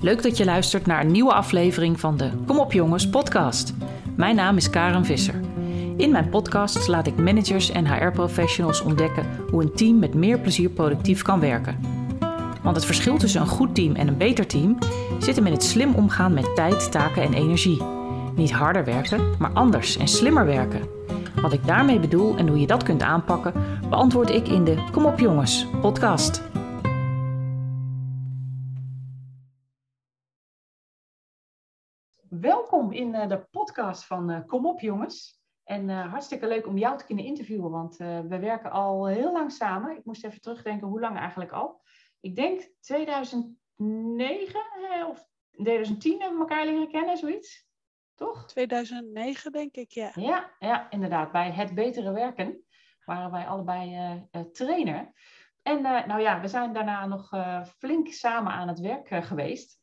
Leuk dat je luistert naar een nieuwe aflevering van de Kom op jongens podcast. Mijn naam is Karen Visser. In mijn podcast laat ik managers en HR-professionals ontdekken hoe een team met meer plezier productief kan werken. Want het verschil tussen een goed team en een beter team zit hem in het slim omgaan met tijd, taken en energie. Niet harder werken, maar anders en slimmer werken. Wat ik daarmee bedoel en hoe je dat kunt aanpakken, beantwoord ik in de Kom op jongens podcast. Welkom in eh, de podcast van eh, Kom op jongens. En uh, hartstikke leuk om jou te kunnen interviewen, want we werken al heel lang samen. Ik moest even terugdenken hoe lang eigenlijk al. Ik denk 2009 of 2010 hebben we elkaar leren kennen, zoiets. Toch? 2009 denk ik, ja. Ja, ja inderdaad. Bij Het Betere Werken waren wij allebei trainer. En uh, nou ja, we zijn daarna nog uh, flink samen aan het werk geweest.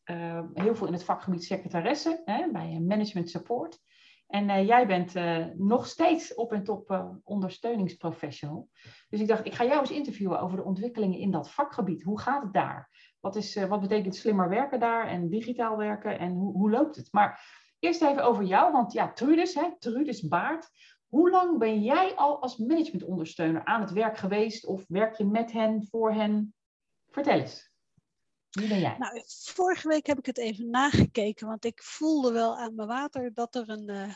heel veel in het vakgebied secretaresse, hè, bij management support. En jij bent nog steeds op en top ondersteuningsprofessional. Dus ik dacht, ik ga jou eens interviewen over de ontwikkelingen in dat vakgebied. Hoe gaat het daar? Wat, is, wat betekent slimmer werken daar en digitaal werken en hoe, hoe loopt het? Maar Eerst even over jou, want ja, Trudes, hè, Trudes Baart. Hoe lang ben jij al als managementondersteuner aan het werk geweest? Of werk je met hen, voor hen? Vertel eens. Wie ben jij? Nou, vorige week heb ik het even nagekeken, want ik voelde wel aan mijn water dat er een uh,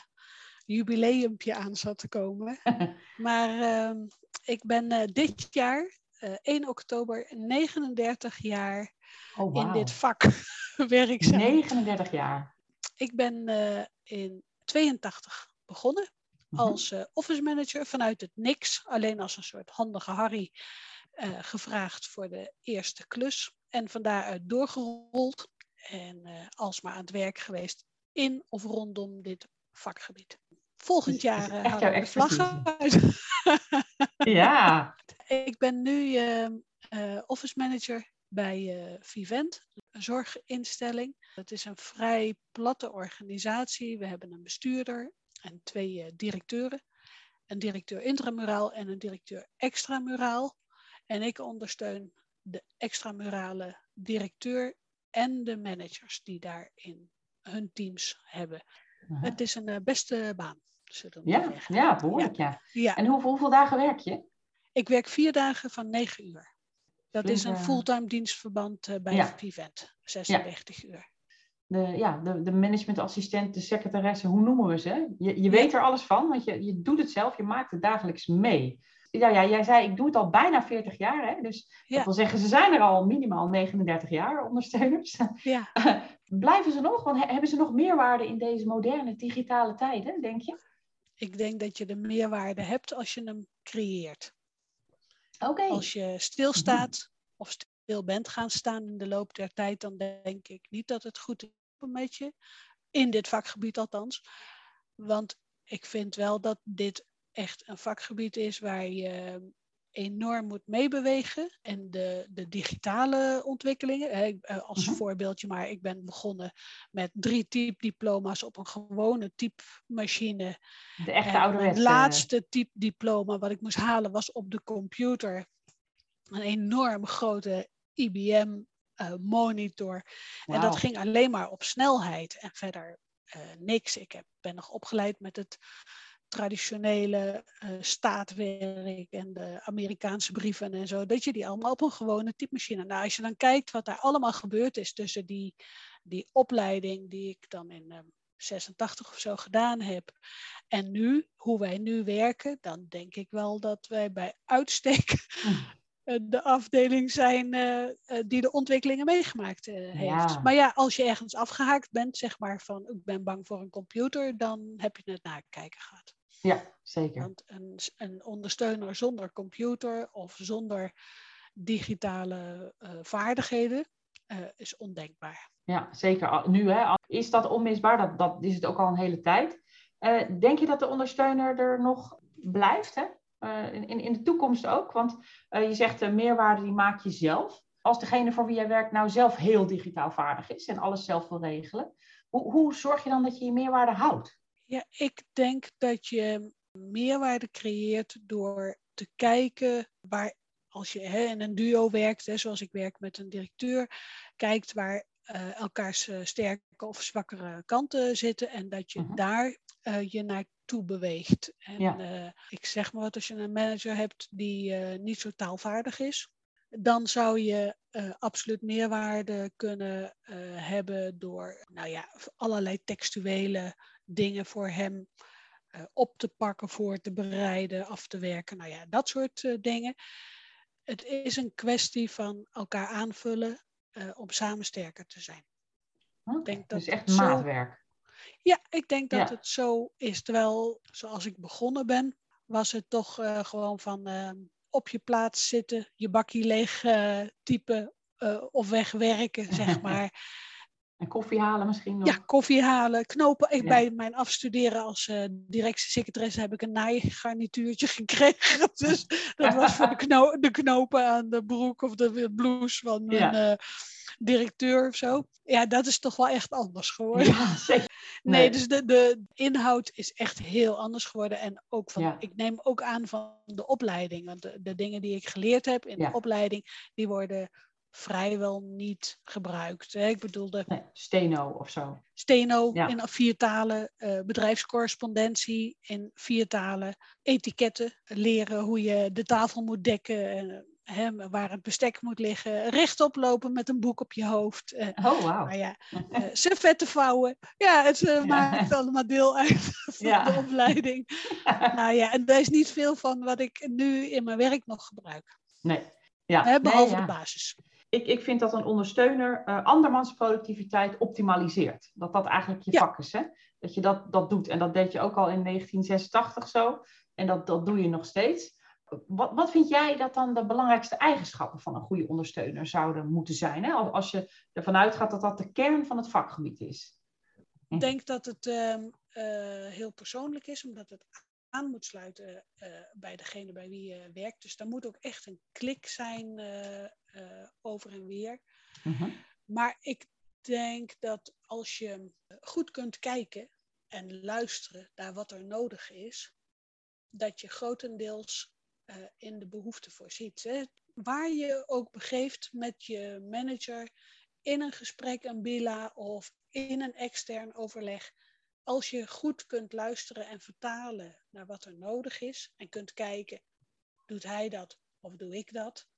jubileumpje aan zat te komen. maar uh, ik ben uh, dit jaar, 1 eh, oktober, 39 jaar oh, wow. in dit vak werkzaam. 39 jaar ik ben in 82 begonnen. Als uh, office manager vanuit het niks, alleen als een soort handige Harry, uh, gevraagd voor de eerste klus. En van daaruit doorgerold en alsmaar aan het werk geweest in of rondom dit vakgebied. Volgend jaar uh, houden we de vlaggen uit. ja. Ik ben nu office manager bij Vivent, een zorginstelling. Het is een vrij platte organisatie. We hebben een bestuurder en twee uh, directeuren. Een directeur intramuraal en een directeur extramuraal. En ik ondersteun de extramurale directeur en de managers die daar in hun teams hebben. Het is een uh, beste baan. Ja, ja, behoorlijk ja. ja. En hoeveel, hoeveel dagen werk je? Ik werk vier dagen van negen uur. Dat is een fulltime dienstverband uh, bij ja. Vivent, 96 uur. De, ja, de, de managementassistent, de secretaresse, hoe noemen we ze? Je, je weet er alles van, want je, je doet het zelf, je maakt het dagelijks mee. Ja, ja, jij zei, ik doe het al bijna 40 jaar. Hè? Dus dat wil zeggen, ze zijn er al minimaal 39 jaar, ondersteuners. Ja. Blijven ze nog? Want hebben ze nog meerwaarde in deze moderne digitale tijden, denk je? Ik denk dat je de meerwaarde hebt als je hem creëert. Als je stilstaat of stil bent gaan staan in de loop der tijd, dan denk ik niet dat het goed is met je. In dit vakgebied althans. Want ik vind wel dat dit echt een vakgebied is waar je enorm moet meebewegen. En de, de digitale ontwikkelingen, eh, als mhm. voorbeeldje maar, ik ben begonnen met drie typediploma's op een gewone typemachine. De echte ouderwetse. Het laatste typediploma wat ik moest halen was op de computer. Een enorm grote IBM uh, eh, monitor. En dat ging alleen maar op snelheid en verder uh, niks. Ik heb, ben nog opgeleid met het traditionele uh, staatwerk en de Amerikaanse brieven en zo, dat je die allemaal op een gewone typemachine. Nou, als je dan kijkt wat daar allemaal gebeurd is tussen die, die opleiding die ik dan in um, 86 of zo gedaan heb en nu, hoe wij nu werken, dan denk ik wel dat wij bij uitstek de afdeling zijn uh, die de ontwikkelingen meegemaakt heeft. Maar ja, als je ergens afgehaakt bent, zeg maar van ik ben bang voor een computer, dan heb je het nakijken gehad. Ja, zeker. Want een, een ondersteuner zonder computer of zonder digitale uh, vaardigheden uh, is ondenkbaar. Ja, zeker. Nu hè, is dat onmisbaar, dat, dat is het ook al een hele tijd. Uh, denk je dat de ondersteuner er nog blijft? Hè? In, in de toekomst ook? Want je zegt de meerwaarde die maak je zelf. Als degene voor wie jij werkt nou zelf heel digitaal vaardig is en alles zelf wil regelen, hoe, hoe zorg je dan dat je je meerwaarde houdt? Ja, ik denk dat je meerwaarde creëert door te kijken waar, als je hè, in een duo werkt, hè, zoals ik werk met een directeur, kijkt waar uh, elkaars sterke of zwakkere kanten zitten en dat je mhm. daar je naartoe beweegt. En ik zeg maar wat, als je een manager hebt die niet zo taalvaardig is, dan zou je absoluut meerwaarde kunnen hebben door nou ja, allerlei textuele dingen voor hem op te pakken, voor te bereiden, af te werken. Nou ja, dat soort dingen. Het is een kwestie van elkaar aanvullen om samen sterker te zijn. Okay. denk dat dus echt maatwerk. Ja, ik denk dat het zo is. Terwijl, zoals ik begonnen ben, was het toch gewoon van op je plaats zitten, je bakje leeg typen of wegwerken, zeg maar. En koffie halen misschien nog? Ja, koffie halen, knopen. Ik, Bij mijn afstuderen als uh, directiesecretaresse heb ik een naaigarnituurtje gekregen. Dus dat was voor de, kno de, knopen aan de broek of de blouse van mijn uh, directeur of zo. Ja, dat is toch wel echt anders geworden. Ja, zeker. Nee, nee dus de, de inhoud is echt heel anders geworden. En ook van, ik neem ook aan van de opleiding. Want de, de dingen die ik geleerd heb in de opleiding, die worden vrijwel niet gebruikt. Hè? Ik bedoelde... Nee, steno of zo. Steno in vier talen, uh, bedrijfscorrespondentie in vier talen, etiketten, leren hoe je de tafel moet dekken, en, hè, waar het bestek moet liggen, rechtop lopen met een boek op je hoofd. Uh, oh, wauw. Nou ja, servetten vouwen. Ja, het ja. maakt allemaal deel uit van de opleiding. nou ja, en daar is niet veel van wat ik nu in mijn werk nog gebruik. Nee. Ja. behalve de basis ik, ik vind dat een ondersteuner uh, andermans productiviteit optimaliseert. Dat dat eigenlijk je vak is. Hè? Dat je dat, dat doet. En dat deed je ook al in 1986 zo. En dat, dat doe je nog steeds. Wat, wat vind jij dat dan de belangrijkste eigenschappen van een goede ondersteuner zouden moeten zijn? Hè? Als, als je ervan uitgaat dat dat de kern van het vakgebied is. Ik denk dat het uh, heel persoonlijk is, omdat het aan moet sluiten uh, bij degene bij wie je werkt. Dus daar moet ook echt een klik zijn over en weer. Mhm. Maar ik denk dat als je goed kunt kijken en luisteren naar wat er nodig is, dat je grotendeels in de behoefte voorziet. Hè? Waar je ook begeeft met je manager in een gesprek, een bila of in een extern overleg, als je goed kunt luisteren en vertalen naar wat er nodig is en kunt kijken, doet hij dat of doe ik dat?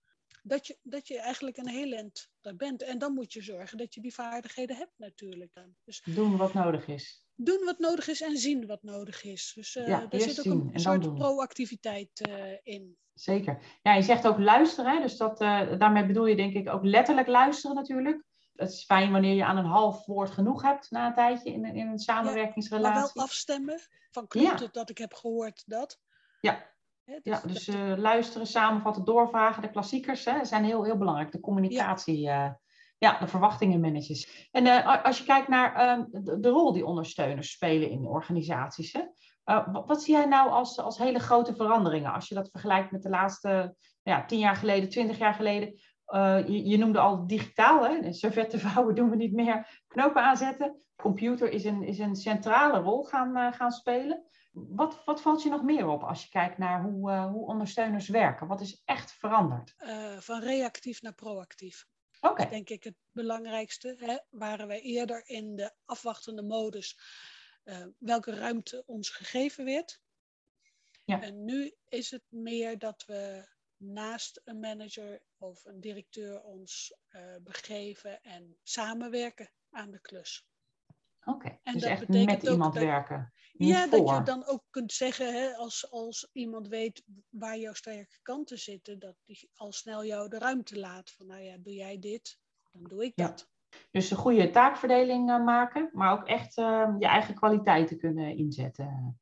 Dat je, dat je eigenlijk een heel eind daar bent. En dan moet je zorgen dat je die vaardigheden hebt natuurlijk. Dus doen wat nodig is. Doen wat nodig is en zien wat nodig is. Dus uh, ja, er zit ook een soort proactiviteit uh, in. Zeker. Ja, je zegt ook luisteren. Hè? Dus dat, uh, daarmee bedoel je denk ik ook letterlijk luisteren natuurlijk het is fijn wanneer je aan een half woord genoeg hebt na een tijdje in, in een samenwerkingsrelatie. maar wel afstemmen. Van klopt het dat ik heb gehoord dat? Ja. Dus, ja, dus uh, luisteren, samenvatten, doorvragen, de klassiekers hè, zijn heel, heel belangrijk. De communicatie, ja, uh, ja de verwachtingen managers. En uh, als je kijkt naar ehm, de, de, rol die ondersteuners spelen in organisaties. Hè, wat, wat, zie jij nou als, als hele grote veranderingen? Als je dat vergelijkt met de laatste ja, tien jaar geleden, twintig jaar geleden. Je, je, noemde al digitaal, hè? servetten vouwen doen we niet meer. Knopen aanzetten. Computer is een, is een centrale rol gaan, gaan spelen. Wat, wat valt je nog meer op als je kijkt naar hoe, uh, hoe ondersteuners werken? Wat is echt veranderd? van reactief naar proactief. Oké. Okay. denk ik het belangrijkste. Hè? Waren wij eerder in de afwachtende modus welke ruimte ons gegeven werd. Ja. En nu is het meer dat we naast een manager of een directeur ons uh, begeven en samenwerken aan de klus. En dus dat echt met iemand werken. ja, dat je dan ook kunt zeggen, hè, als, als iemand weet waar jouw sterke kanten zitten, dat die al snel jou de ruimte laat. Van nou ja, doe jij dit, dan doe ik dat. Dus een goede taakverdeling uh, maken, maar ook echt uh, je eigen kwaliteiten kunnen inzetten.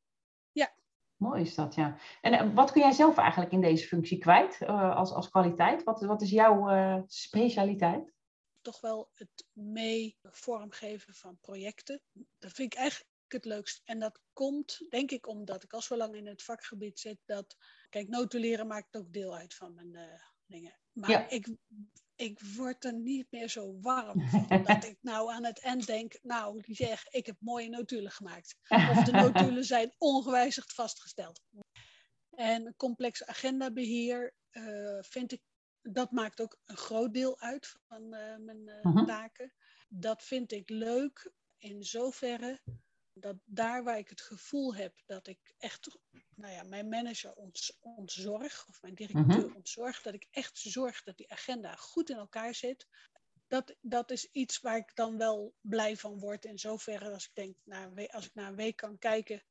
Mooi is dat, ja. En eh, wat kun jij zelf eigenlijk in deze functie kwijt uh, als, als kwaliteit? Wat, wat is jouw specialiteit? Toch wel het mee vormgeven van projecten. Dat vind ik eigenlijk het leukst. En dat komt, denk ik, omdat ik al zo lang in het vakgebied zit, dat, kijk, notuleren maakt ook deel uit van mijn dingen. Maar ik ik word er niet meer zo warm van. dat ik nou aan het eind denk, nou, die zeg, ik heb mooie notulen gemaakt. Of de notulen zijn ongewijzigd vastgesteld. En complex agendabeheer uh, vind ik dat maakt ook een groot deel uit van uh, mijn uh, taken. Dat vind ik leuk in zoverre dat daar waar ik het gevoel heb dat ik echt nou ja, mijn manager ont, ontzorg, of mijn directeur mm ontzorg, dat ik echt zorg dat die agenda goed in elkaar zit. Dat, dat is iets waar ik dan wel blij van word. In zoverre als ik denk, nou, als ik na een week kan kijken,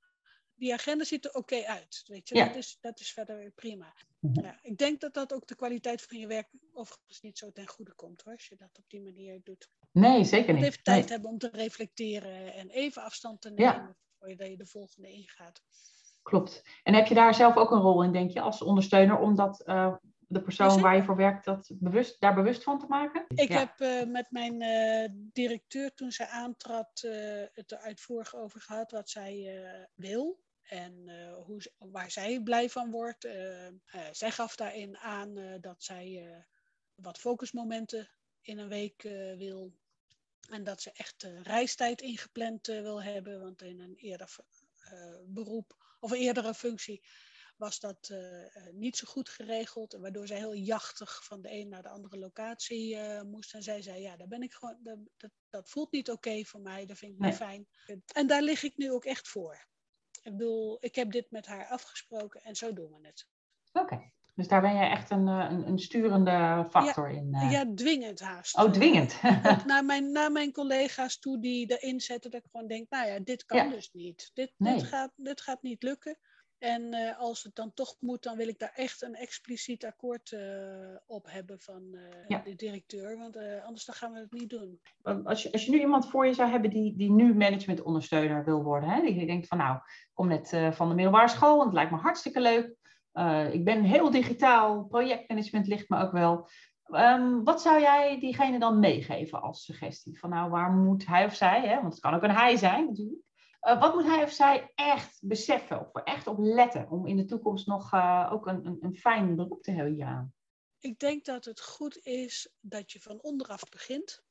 die agenda ziet er oké uit. Weet je? Dat, is, dat is verder weer prima. Mhm. ja, ik denk dat dat ook de kwaliteit van je werk overigens niet zo ten goede komt hoor, als je dat op die manier doet. Nee, zeker niet. Even tijd hebben om te reflecteren en even afstand te nemen ja. voordat je de volgende ingaat. Klopt. En heb je daar zelf ook een rol in, denk je, als ondersteuner, omdat uh, de persoon waar je voor werkt dat bewust, daar bewust van te maken? Ik heb uh, met mijn uh, directeur toen zij aantrad het er uitvoerig over gehad wat zij wil. En hoe, waar zij blij van wordt. zij gaf daarin aan dat zij wat focusmomenten in een week wil. En dat ze echt reistijd ingepland wil hebben. Want in een eerder beroep of een eerdere functie, was dat niet zo goed geregeld. Waardoor zij heel jachtig van de een naar de andere locatie moest. En zij zei, ja, daar ben ik gewoon, dat, dat, dat voelt niet oké voor mij, dat vind ik niet fijn. En daar lig ik nu ook echt voor. Ik bedoel, ik heb dit met haar afgesproken en zo doen we het. Oké. Dus daar ben je echt een, een, een sturende factor in. Uh... Ja, dwingend haast. Oh, dwingend. naar, mijn, naar mijn collega's toe die erin zetten, dat ik gewoon denk, nou ja, dit kan dus niet. Dit, dit, gaat, dit gaat niet lukken. En uh, als het dan toch moet, dan wil ik daar echt een expliciet akkoord uh, op hebben van uh, de directeur. Want anders dan gaan we het niet doen. Als je, als je nu iemand voor je zou hebben die, die nu managementondersteuner wil worden. Hè? Die denkt van nou, ik kom net van de middelbare school en het lijkt me hartstikke leuk. Ik ben heel digitaal, projectmanagement ligt me ook wel. Um, wat zou jij diegene dan meegeven als suggestie? Van nou, waar moet hij of zij, hè, want het kan ook een hij zijn natuurlijk. Uh, wat moet hij of zij echt beseffen of echt op letten om in de toekomst nog uh, ook een, een, een, fijn beroep te hebben hieraan? Ik denk dat het goed is dat je van onderaf begint.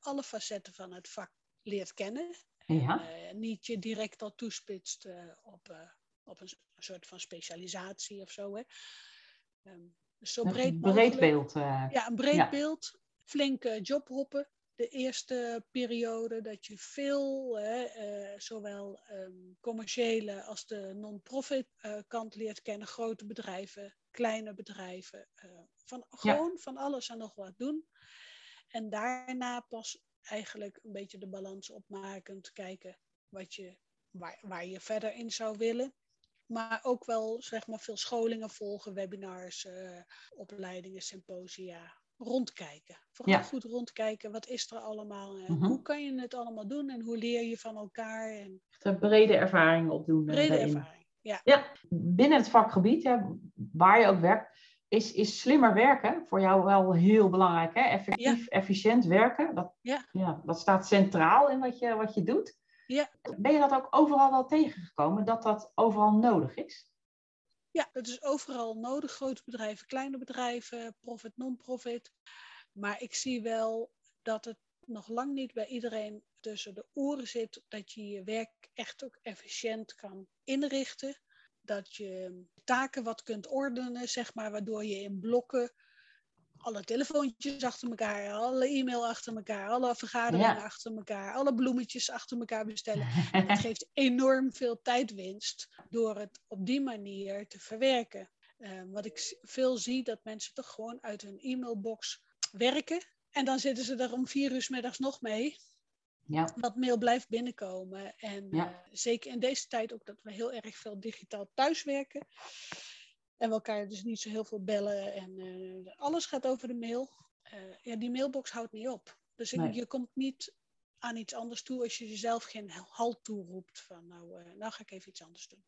alle facetten van het vak leert kennen. Ja. niet je direct al toespitst op op een, soort van specialisatie of zo. Hè. Um, zo breed, breed beeld. Ja, een breed beeld. Flinke jobhoppen. De eerste periode dat je veel, hè, uh, zowel um, commerciële als de non-profit uh, kant leert kennen. Grote bedrijven, kleine bedrijven. van, gewoon van alles en nog wat doen. En daarna pas eigenlijk een beetje de balans opmakend kijken wat je, waar, waar je verder in zou willen. Maar ook wel zeg maar, veel scholingen volgen, webinars, opleidingen, symposia. Rondkijken. Vooral goed rondkijken. Wat is er allemaal? En mhm. Hoe kan je het allemaal doen? En hoe leer je van elkaar? En... Echt brede ervaring opdoen. Eh, brede ervaring, ja. ja. Binnen het vakgebied, ja, waar je ook werkt, is, is slimmer werken voor jou wel heel belangrijk. Hè? Effectief, efficiënt werken. Dat, ja. Ja, dat staat centraal in wat je, wat je doet. Ja. Ben je dat ook overal wel tegengekomen, dat dat overal nodig is? Ja, dat is overal nodig. Grote bedrijven, kleine bedrijven, profit, non-profit. Maar ik zie wel dat het nog lang niet bij iedereen tussen de oren zit dat je je werk echt ook efficiënt kan inrichten. Dat je taken wat kunt ordenen, zeg maar, waardoor je in blokken alle telefoontjes achter elkaar, alle e-mail achter elkaar, alle vergaderingen achter elkaar, alle bloemetjes achter elkaar bestellen. dat geeft enorm veel tijdwinst door het op die manier te verwerken. Uh, wat ik veel zie, dat mensen toch gewoon uit hun e-mailbox werken. En dan zitten ze er om vier uur middags nog mee. Ja. Wat mail blijft binnenkomen. En uh, zeker in deze tijd ook dat we heel erg veel digitaal thuiswerken. En we elkaar dus niet zo heel veel bellen. En uh, alles gaat over de mail. Uh, ja, die mailbox houdt niet op. Dus je komt niet aan iets anders toe als je jezelf geen halt toeroept. Van nou, uh, nou ga ik even iets anders doen.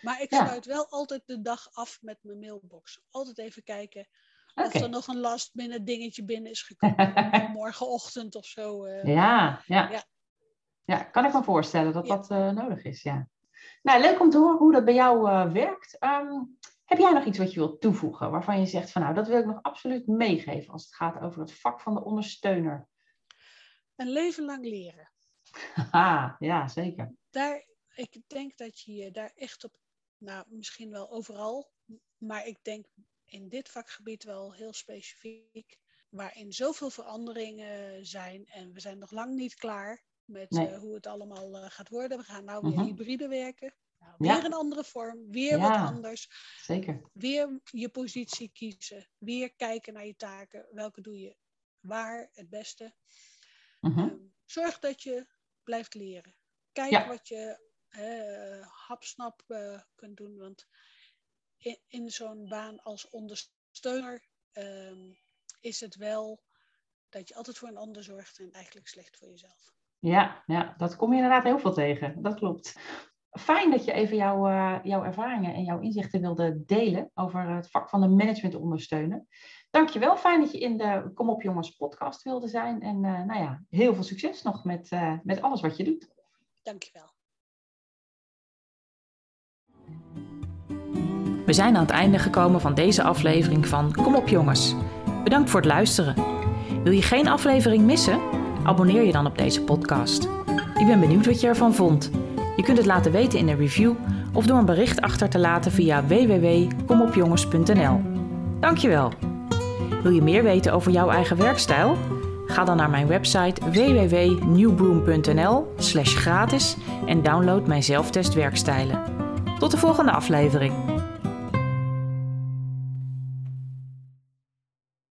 Maar ik sluit wel altijd de dag af met mijn mailbox. Altijd even kijken of er nog een last minute dingetje binnen is gekomen. morgenochtend of zo. Ja, ja, ja. Ja, kan ik me voorstellen dat dat nodig is, ja. Nou, leuk om te horen hoe dat bij jou werkt. Um, heb jij nog iets wat je wilt toevoegen waarvan je zegt van nou, dat wil ik nog absoluut meegeven als het gaat over het vak van de ondersteuner? Een leven lang leren. Haha, ja, zeker. Daar, ik denk dat je je daar echt op, nou misschien wel overal, maar ik denk in dit vakgebied wel heel specifiek, waarin zoveel veranderingen zijn en we zijn nog lang niet klaar met eh, hoe het allemaal eh, gaat worden. We gaan nou weer mhm. hybride werken. Nou, weer een andere vorm, weer wat anders. Zeker. Weer je positie kiezen, weer kijken naar je taken. Welke doe je waar het beste? Mm zorg dat je blijft leren. Kijk wat je uh, hapsnap uh, kunt doen. Want in, in zo'n baan als ondersteuner ehm, is het wel dat je altijd voor een ander zorgt en eigenlijk slecht voor jezelf. Ja, ja, dat kom je inderdaad heel veel tegen. Dat klopt. Fijn dat je even jouw, uh, jouw ervaringen en jouw inzichten wilde delen over het vak van de management ondersteunen. Dankjewel, fijn dat je in de Kom op Jongens podcast wilde zijn. En uh, nou ja, heel veel succes nog met, uh, met alles wat je doet. Dankjewel. We zijn aan het einde gekomen van deze aflevering van Kom op Jongens. Bedankt voor het luisteren. Wil je geen aflevering missen? Abonneer je dan op deze podcast. Ik ben benieuwd wat je ervan vond. Je kunt het laten weten in een review of door een bericht achter te laten via www.komopjongens.nl. Dankjewel. Wil je meer weten over jouw eigen werkstijl? Ga dan naar mijn website www.newbroom.nl/gratis en download mijn zelftest werkstijlen. Tot de volgende aflevering.